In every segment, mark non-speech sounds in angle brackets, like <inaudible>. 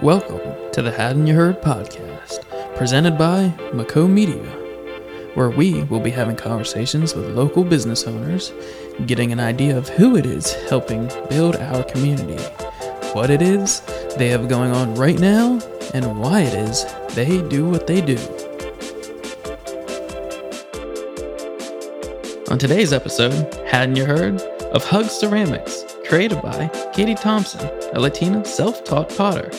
Welcome to the Haddon Ya Heard podcast, presented by Mako Media, where we will be having conversations with local business owners, getting an idea of who it is helping build our community, what it is they have going on right now, and why it is they do what they do. On today's episode, hadn't you heard of Hug Ceramics, created by Katie Thompson, a Latina self-taught potter,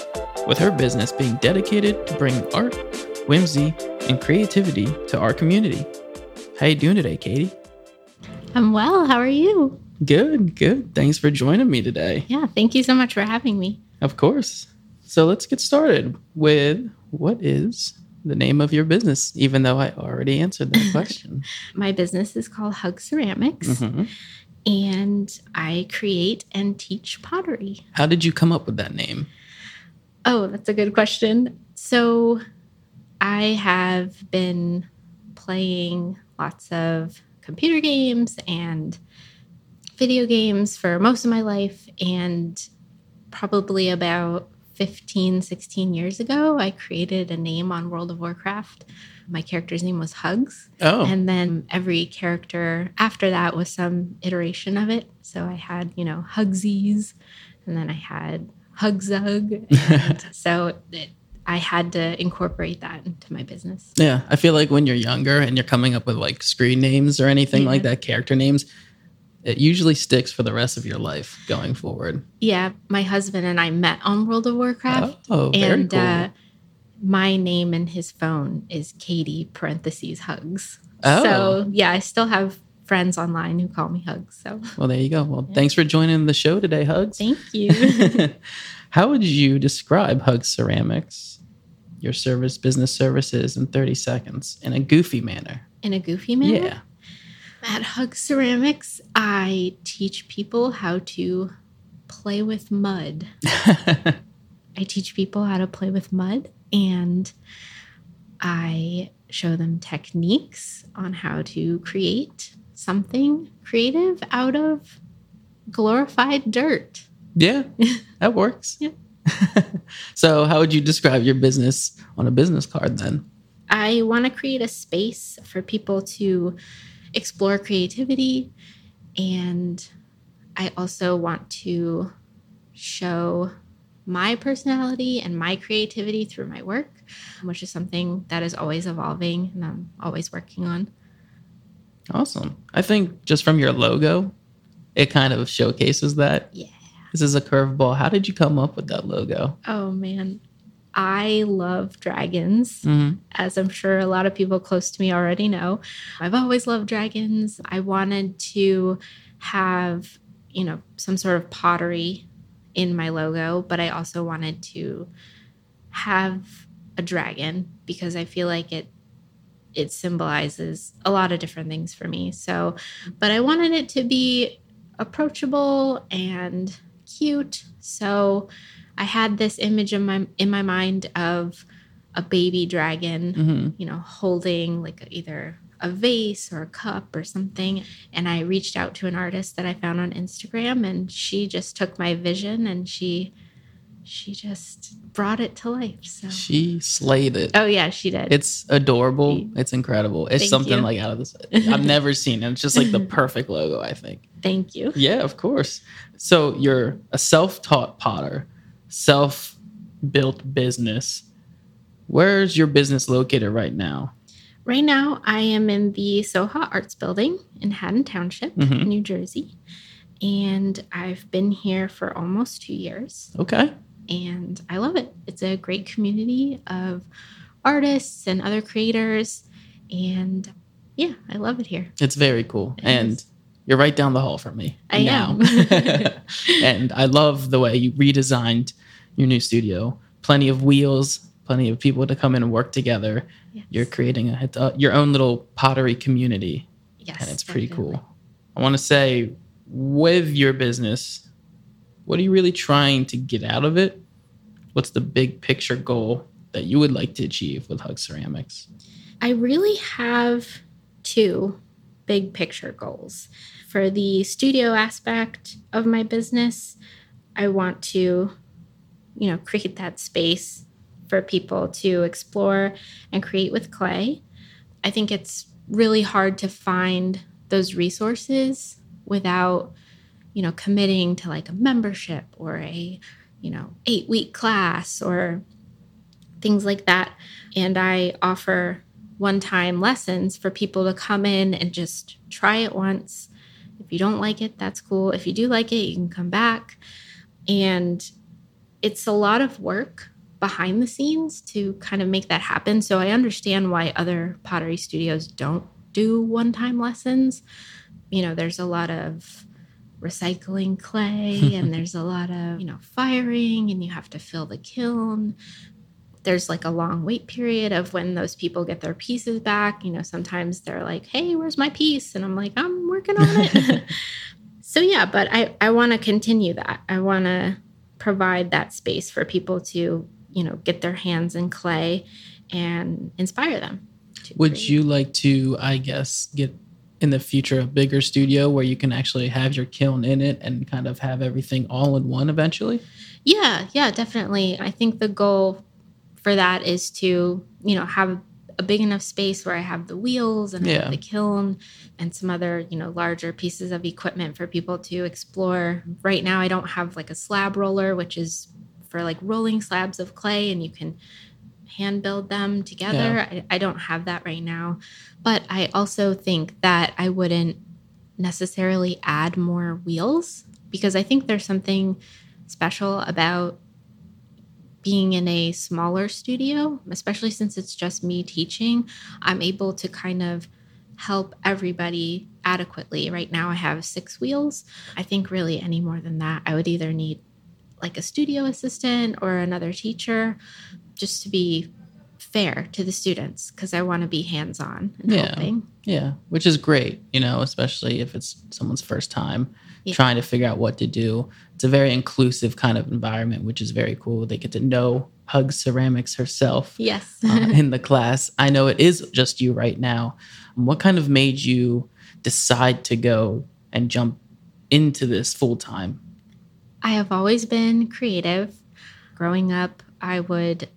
with her business being dedicated to bringing art, whimsy, and creativity to our community. How you doing today, Katie? I'm well. How are you? Good, good. Thanks for joining me today. Yeah, thank you so much for having me. Of course. So let's get started with what is the name of your business, even though I already answered that <laughs> question. My business is called Hug Ceramics, Mhm. And I create and teach pottery. How did you come up with that name? Oh, that's a good question. So, I have been playing lots of computer games and video games for most of my life. And probably about 15, 16 years ago, I created a name on World of Warcraft. My character's name was Hugs. Oh, And then every character after that was some iteration of it. So I had, you know, Hugsies, and then I had Hugzug. <laughs> And so it, I had to incorporate that into my business. yeah. I feel like when you're younger and you're coming up with like screen names or anything like that, character names, it usually sticks for the rest of your life going forward. Yeah, my husband and I met on World of Warcraft. Oh, very and cool. uh, my name in his phone is Katie parentheses hugs. Oh. So yeah, I still have friends online who call me hugs. So well, there you go. Well, thanks for joining the show today, Hugs. thank you. <laughs> How would you describe Hugs Ceramics, your service, business services in 30 seconds in a goofy manner? in a goofy manner. Yeah. At Hug Ceramics, I teach people how to play with mud. <laughs> I teach people how to play with mud and I show them techniques on how to create something creative out of glorified dirt. yeah, <laughs> that works. Yeah. <laughs> so, how would you describe your business on a business card then? I want to create a space for people to explore creativity. And I also want to show my personality and my creativity through my work, which is something that is always evolving and I'm always working on. Awesome. I think just from your logo, it kind of showcases that. Yeah. This is a curveball. How did you come up with that logo? Oh, man. I love dragons. hmm as I'm sure a lot of people close to me already know. I've always loved dragons. I wanted to have, you know, some sort of pottery in my logo, but I also wanted to have a dragon because I feel like it it symbolizes a lot of different things for me. So, but I wanted it to be approachable and cute. So, I had this image in my in my mind of a baby dragon hmm you know, holding like either a vase or a cup or something. And I reached out to an artist that I found on Instagram and she just took my vision and she she just brought it to life. So She slayed it. Oh yeah, she did. It's adorable. Thank- It's incredible. It's something you. like out of this. I've never seen it. It's just like the <laughs> perfect logo, I think. Thank you. Yeah, of course. So you're a self-taught potter, self-built business. Where's your business located right now? Right now I am in the Soha Arts Building in Haddon Township, Mhm. New Jersey. And I've been here for almost two years. Okay. and I love it. It's a great community of artists and other creators, and yeah, I love it here. It's very cool. It and is. You're right down the hall from me. I now. am. <laughs> <laughs> and I love the way you redesigned your new studio. Plenty of wheels, plenty of people to come in and work together. Yes. You're creating a, a- your own little pottery community. yes, and it's pretty definitely. cool. I want to say, with your business, what are you really trying to get out of it? What's the big picture goal that you would like to achieve with Hug Ceramics? I really have two big picture goals. For the studio aspect of my business, I want to, you know, create that space for people to explore and create with clay. I think it's really hard to find those resources without, you know, committing to like a membership or a, you know, eight week class or things like that. And I offer one time lessons for people to come in and just try it once. If you don't like it, that's cool. If you do like it, you can come back. And it's a lot of work behind the scenes to kind of make that happen. So I understand why other pottery studios don't do one time lessons. You know, there's a lot of recycling clay <laughs> and there's a lot of, you know, firing and you have to fill the kiln there's like a long wait period of when those people get their pieces back. You know, sometimes they're like, hey, where's my piece? And I'm like, I'm working on it. <laughs> <laughs> so, yeah, but I, I want to continue that. I want to provide that space for people to, you know, get their hands in clay and inspire them. Would create. you like to, I guess, get in the future a bigger studio where you can actually have your kiln in it and kind of have everything all in one eventually? Yeah, yeah, definitely. I think the goal for that is to, you know, have a big enough space where I have the wheels and yeah. the kiln and some other, you know, larger pieces of equipment for people to explore. Right now, I don't have like a slab roller, which is for like rolling slabs of clay and you can hand build them together. Yeah. I, I don't have that right now. But I also think that I wouldn't necessarily add more wheels because I think there's something special about being in a smaller studio, especially since it's just me teaching, I'm able to kind of help everybody adequately. Right now, I have six wheels. I think really any more than that, I would either need like a studio assistant or another teacher just to be fair to the students because I want to be hands on and yeah. helping. Yeah, which is great, you know, especially if it's someone's first time yeah. trying to figure out what to do. It's a very inclusive kind of environment, which is very cool. They get to know Hug Ceramics herself. Yes. uh, in the class. I know it is just you right now. What kind of made you decide to go and jump into this full time? I have always been creative. Growing up, I would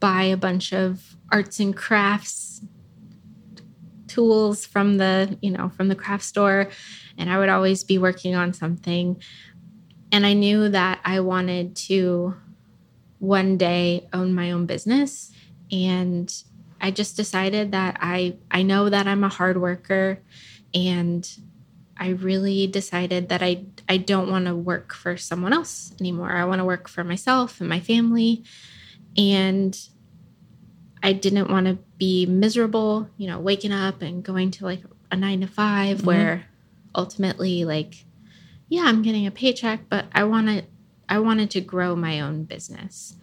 buy a bunch of arts and crafts tools from the, you know, from the craft store and I would always be working on something. And I knew that I wanted to one day own my own business. And I just decided that I I know that I'm a hard worker and I really decided that I I don't want to work for someone else anymore. I want to work for myself and my family. And I didn't want to be miserable, you know, waking up and going to like a 9 to 5 mm-hmm. where ultimately like yeah i'm getting a paycheck but i wanted i wanted to grow my own business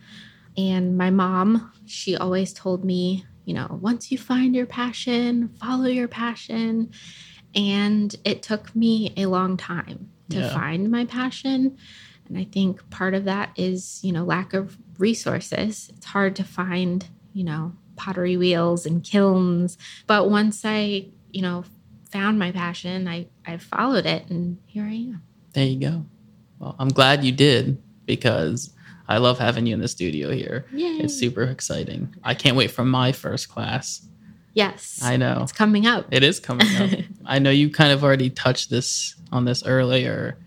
and my mom she always told me you know once you find your passion follow your passion and it took me a long time to yeah. find my passion and i think part of that is you know lack of resources it's hard to find you know pottery wheels and kilns but once i you know found my passion, I, I followed it and here I am. There you go. Well, I'm glad you did because I love having you in the studio here. Yay. It's super exciting. I can't wait for my first class. Yes. I know. It's coming up. It is coming up. <laughs> I know you kind of already touched this on this earlier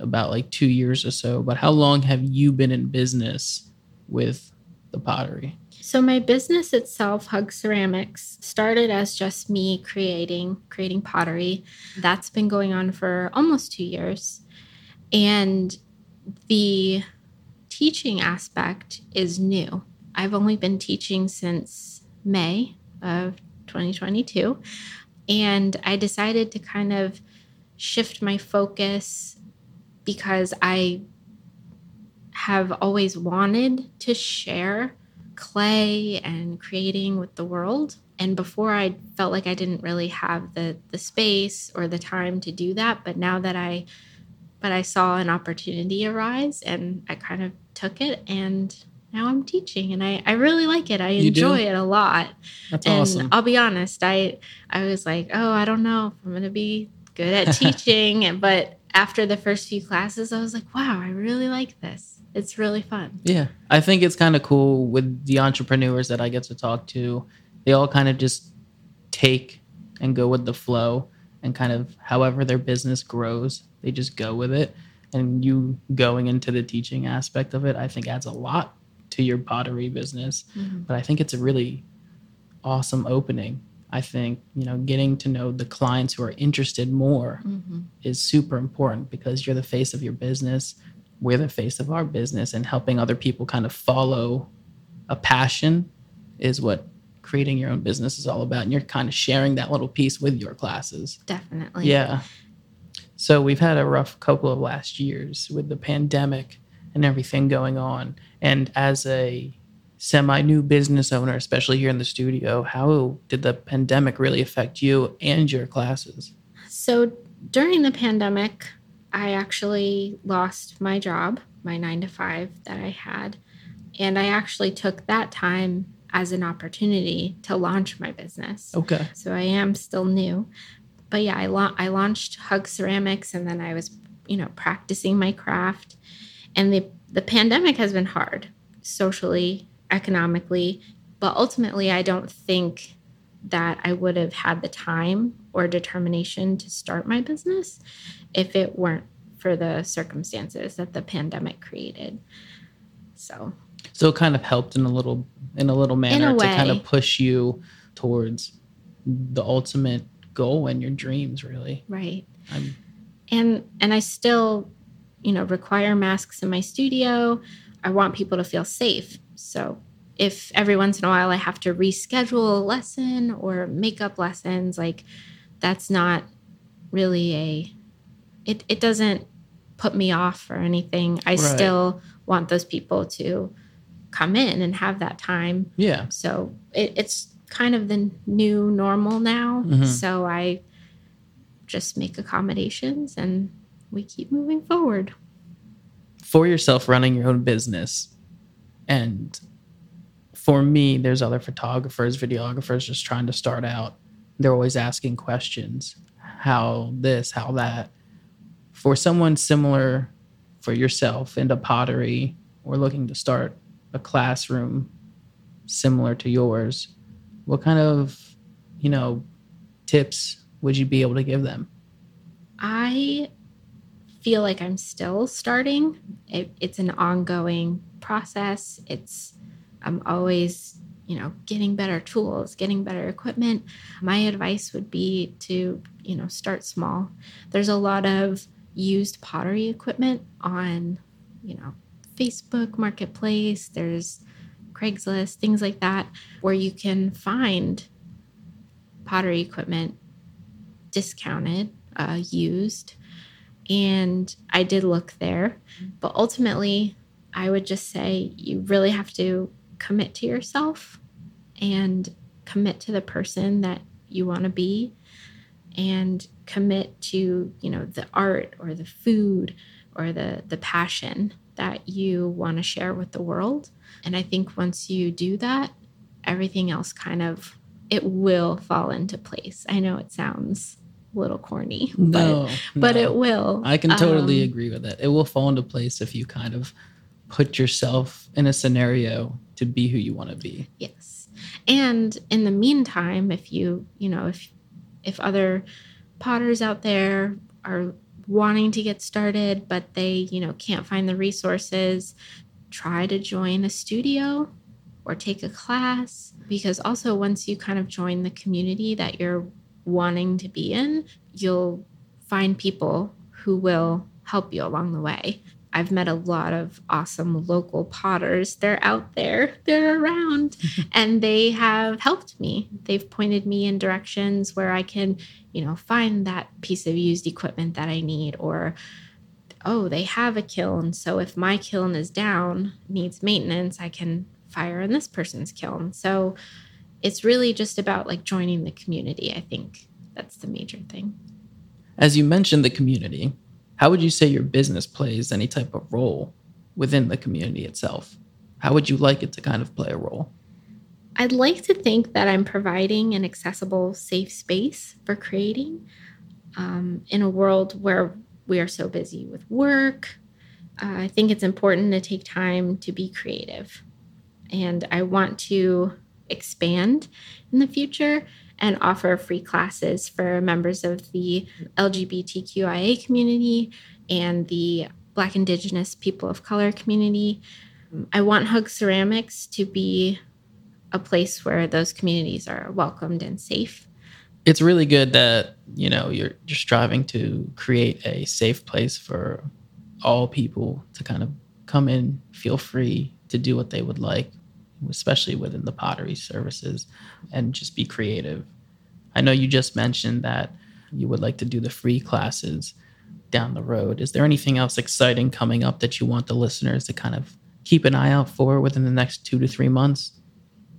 about like 2 years or so, but how long have you been in business with the pottery? So my business itself, Hug Ceramics, started as just me creating creating pottery. That's been going on for almost 2 years. And the teaching aspect is new. I've only been teaching since May of 2022, and I decided to kind of shift my focus because I have always wanted to share clay and creating with the world. And before I felt like I didn't really have the the space or the time to do that, but now that I but I saw an opportunity arise and I kind of took it and now I'm teaching and I, I really like it. I you enjoy do? it a lot. That's and awesome. I'll be honest, I I was like, oh, I don't know if I'm gonna be good at <laughs> teaching, but after the first few classes, I was like, wow, I really like this. It's really fun. Yeah. I think it's kind of cool with the entrepreneurs that I get to talk to. They all kind of just take and go with the flow and kind of however their business grows, they just go with it. And you going into the teaching aspect of it, I think adds a lot to your pottery business. Mm-hmm. But I think it's a really awesome opening. I think, you know, getting to know the clients who are interested more Mm-hmm. is super important because you're the face of your business. We're the face of our business, and helping other people kind of follow a passion is what creating your own business is all about. And you're kind of sharing that little piece with your classes. Definitely. Yeah. So we've had a rough couple of last years with the pandemic and everything going on. And as a semi new business owner, especially here in the studio, how did the pandemic really affect you and your classes? So during the pandemic, I actually lost my job, my nine to five that I had. And I actually took that time as an opportunity to launch my business. Okay. So I am still new. But yeah, I, la- I launched Hug Ceramics and then I was, you know, practicing my craft. And the, the pandemic has been hard socially, economically. But ultimately, I don't think that I would have had the time or determination to start my business if it weren't for the circumstances that the pandemic created. So, So it kind of helped in a little in a little manner to kind of push you towards the ultimate goal and your dreams really. right. I'm and and I still, you know, require masks in my studio. I want people to feel safe. So if every once in a while I have to reschedule a lesson or make up lessons, like that's not really a it it doesn't put me off or anything. I Right. still want those people to come in and have that time yeah. so it, it's kind of the new normal now. Mhm. So I just make accommodations and we keep moving forward. for yourself running your own business and for me there's other photographers videographers just trying to start out. They're always asking questions. How this how that. For someone similar for yourself into pottery or looking to start a classroom similar to yours what kind of you know tips would you be able to give them? I feel like I'm still starting. It, it's an ongoing process. It's I'm always, you know, getting better tools, getting better equipment. My advice would be to, you know, start small. There's a lot of used pottery equipment on, you know, Facebook Marketplace. There's Craigslist, things like that, where you can find pottery equipment discounted, uh, used. And I did look there. But ultimately, I would just say you really have to commit to yourself and commit to the person that you want to be and commit to, you know, the art or the food or the the passion that you want to share with the world. And I think once you do that, everything else kind of it will fall into place. I know it sounds a little corny, but but no. it will. I can totally Um, agree with that. It will fall into place if you kind of put yourself in a scenario to be who you want to be. Yes. And in the meantime, if you, you know, if if other potters out there are wanting to get started but they, you know, can't find the resources, try to join a studio or take a class because also once you kind of join the community that you're wanting to be in, you'll find people who will help you along the way. I've met a lot of awesome local potters. They're out there, they're around, <laughs> and they have helped me. They've pointed me in directions where I can, you know, find that piece of used equipment that I need, or, oh, they have a kiln. So if my kiln is down, needs maintenance, I can fire in this person's kiln. So it's really just about like joining the community. I think that's the major thing. As you mentioned the community, how would you say your business plays any type of role within the community itself? How would you like it to kind of play a role? I'd like to think that I'm providing an accessible, safe space for creating um, in a world where we are so busy with work. Uh, I think it's important to take time to be creative. And I want to expand in the future and offer free classes for members of the LGBTQIA community and the Black, Indigenous, people of color community. I want Hug Ceramics to be a place where those communities are welcomed and safe. It's really good that you know you're striving to create a safe place for all people to kind of come in, feel free to do what they would like, especially within the pottery services, and just be creative. I know you just mentioned that you would like to do the free classes down the road. Is there anything else exciting coming up that you want the listeners to kind of keep an eye out for within the next two to three months?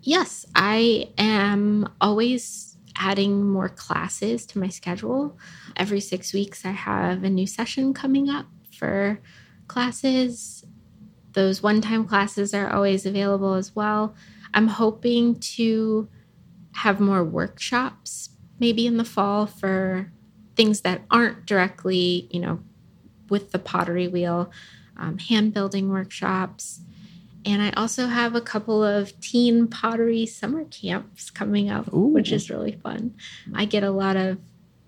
Yes, I am always adding more classes to my schedule. Every six weeks, I have a new session coming up for classes. Those one time classes are always available as well. I'm hoping to have more workshops maybe in the fall for things that aren't directly, you know, with the pottery wheel, um, hand building workshops. And I also have a couple of teen pottery summer camps coming up, Ooh. which is really fun. I get a lot of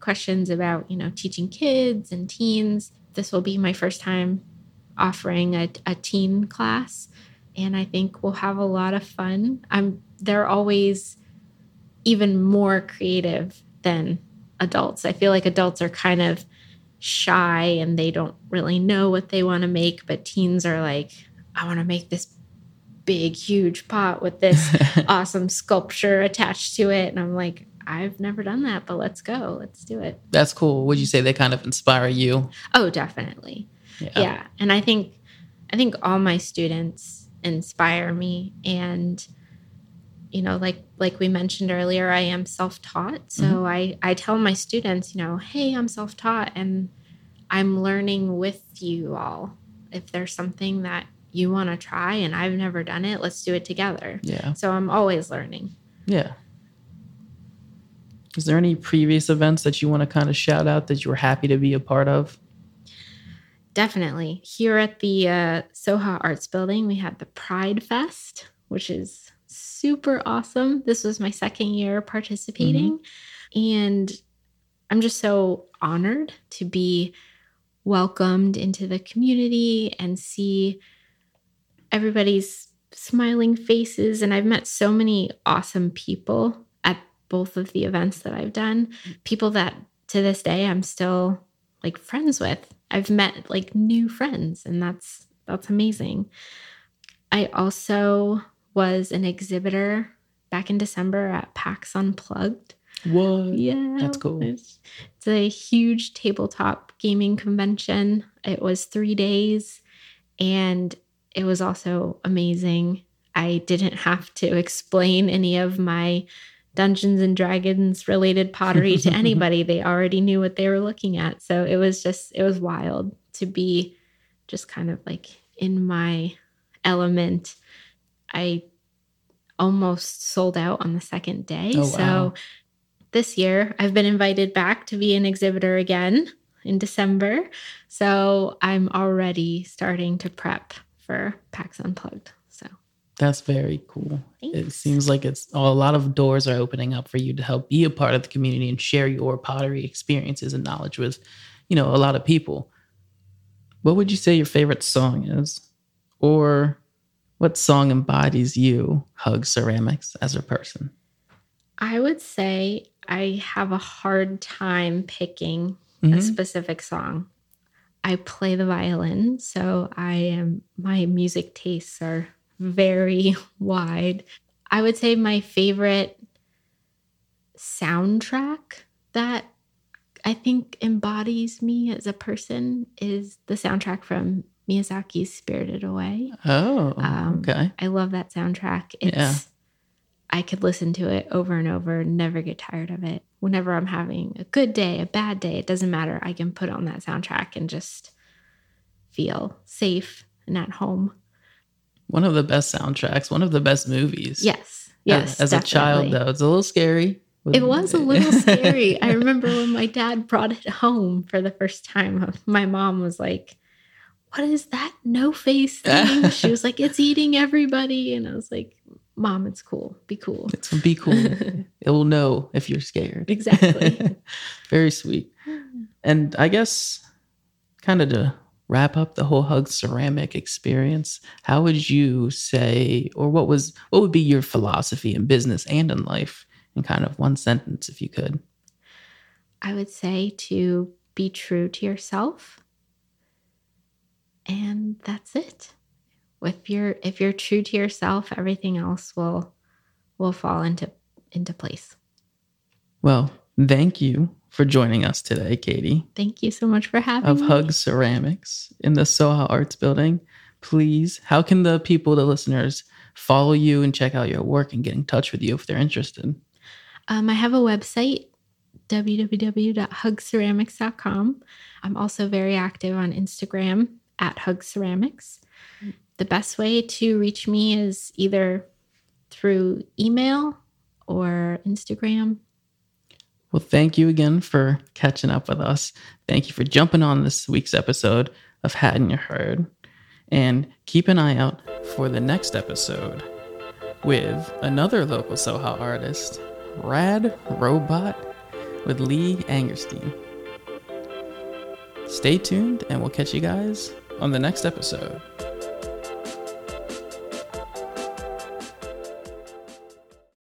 questions about, you know, teaching kids and teens. This will be my first time offering a, a teen class, and I think we'll have a lot of fun. I'm they're always even more creative than adults. I feel like adults are kind of shy and they don't really know what they want to make, but teens are like, I want to make this big, huge pot with this <laughs> awesome sculpture attached to it. And I'm like, I've never done that, but let's go. Let's do it. That's cool. Would you say they kind of inspire you? Oh, definitely. Yeah. And I think I think all my students inspire me and you know like like we mentioned earlier i am self-taught so Mhm. i i tell my students you know hey i'm self-taught and i'm learning with you all if there's something that you want to try and i've never done it let's do it together Yeah. so i'm always learning Yeah. Is there any previous events that you want to kind of shout out that you were happy to be a part of? Definitely. Here at the uh, soha arts building we had the pride fest which is super awesome. This was my second year participating. And i'm just so honored to be welcomed into the community and see everybody's smiling faces. And i've met so many awesome people at both of the events that i've done. People that to this day i'm still like friends with i've met like new friends and that's that's amazing. I also was an exhibitor back in december at pax unplugged. What? yeah. That's cool. it's, it's a huge tabletop gaming convention. It was three days and it was also amazing. I didn't have to <laughs> explain any of my Dungeons and Dragons related pottery to <laughs> anybody. they already knew what they were looking at. So it was just, it was wild to be just kind of like in my element. I almost sold out on the second day. Oh, So wow. this year I've been invited back to be an exhibitor again in December. So I'm already starting to prep for PAX Unplugged. That's very cool. It seems like it's a lot of doors are opening up for you to help be a part of the community and share your pottery experiences and knowledge with, you know, a lot of people. What would you say your favorite song is? Or what song embodies you, Hug Ceramics, as a person? I would say I have a hard time picking a Mhm. specific song. I play the violin, so I am my music tastes are very <laughs> wide. I would say my favorite soundtrack that I think embodies me as a person is the soundtrack from Miyazaki's Spirited Away. Oh, Um, okay. I love that soundtrack. It's Yeah. I could listen to it over and over, never get tired of it. Whenever I'm having a good day, a bad day, it doesn't matter. I can put on that soundtrack and just feel safe and at home. One of the best soundtracks, one of the best movies. Yes. Uh, yes. As, a child, though, it's a little scary. It was a little <laughs> scary. I remember when my dad brought it home for the first time. Uh, my mom was like, What is that no face <laughs> thing? she was like, It's eating everybody. And I was like, Mom, it's cool. Be cool. It's be cool. <laughs> it will know if you're scared. Exactly. Very sweet. And I guess kind of to wrap up the whole hug ceramic experience, how would you say or what was what would be your philosophy in business and in life in kind of one sentence if you could? I would say to be true to yourself. And that's it. If you're if you're true to yourself, everything else will will fall into into place. Well, thank you for joining us today, Katie. Thank you so much for having me. of me. Hug Ceramics in the Soha Arts Building. Please, how can the people, the listeners, follow you and check out your work and get in touch with you if they're interested? Um, I have a website, www.hugceramics.com. I'm also very active on Instagram at Hug Ceramics. The best way to reach me is either through email or Instagram. Well, thank you again for catching up with us. Thank you for jumping on this week's episode of Haddon Ya Heard? And keep an eye out for the next episode with another local Soha artist, Rad Robot with Lee Angerstein. Stay tuned, and we'll catch you guys on the next episode.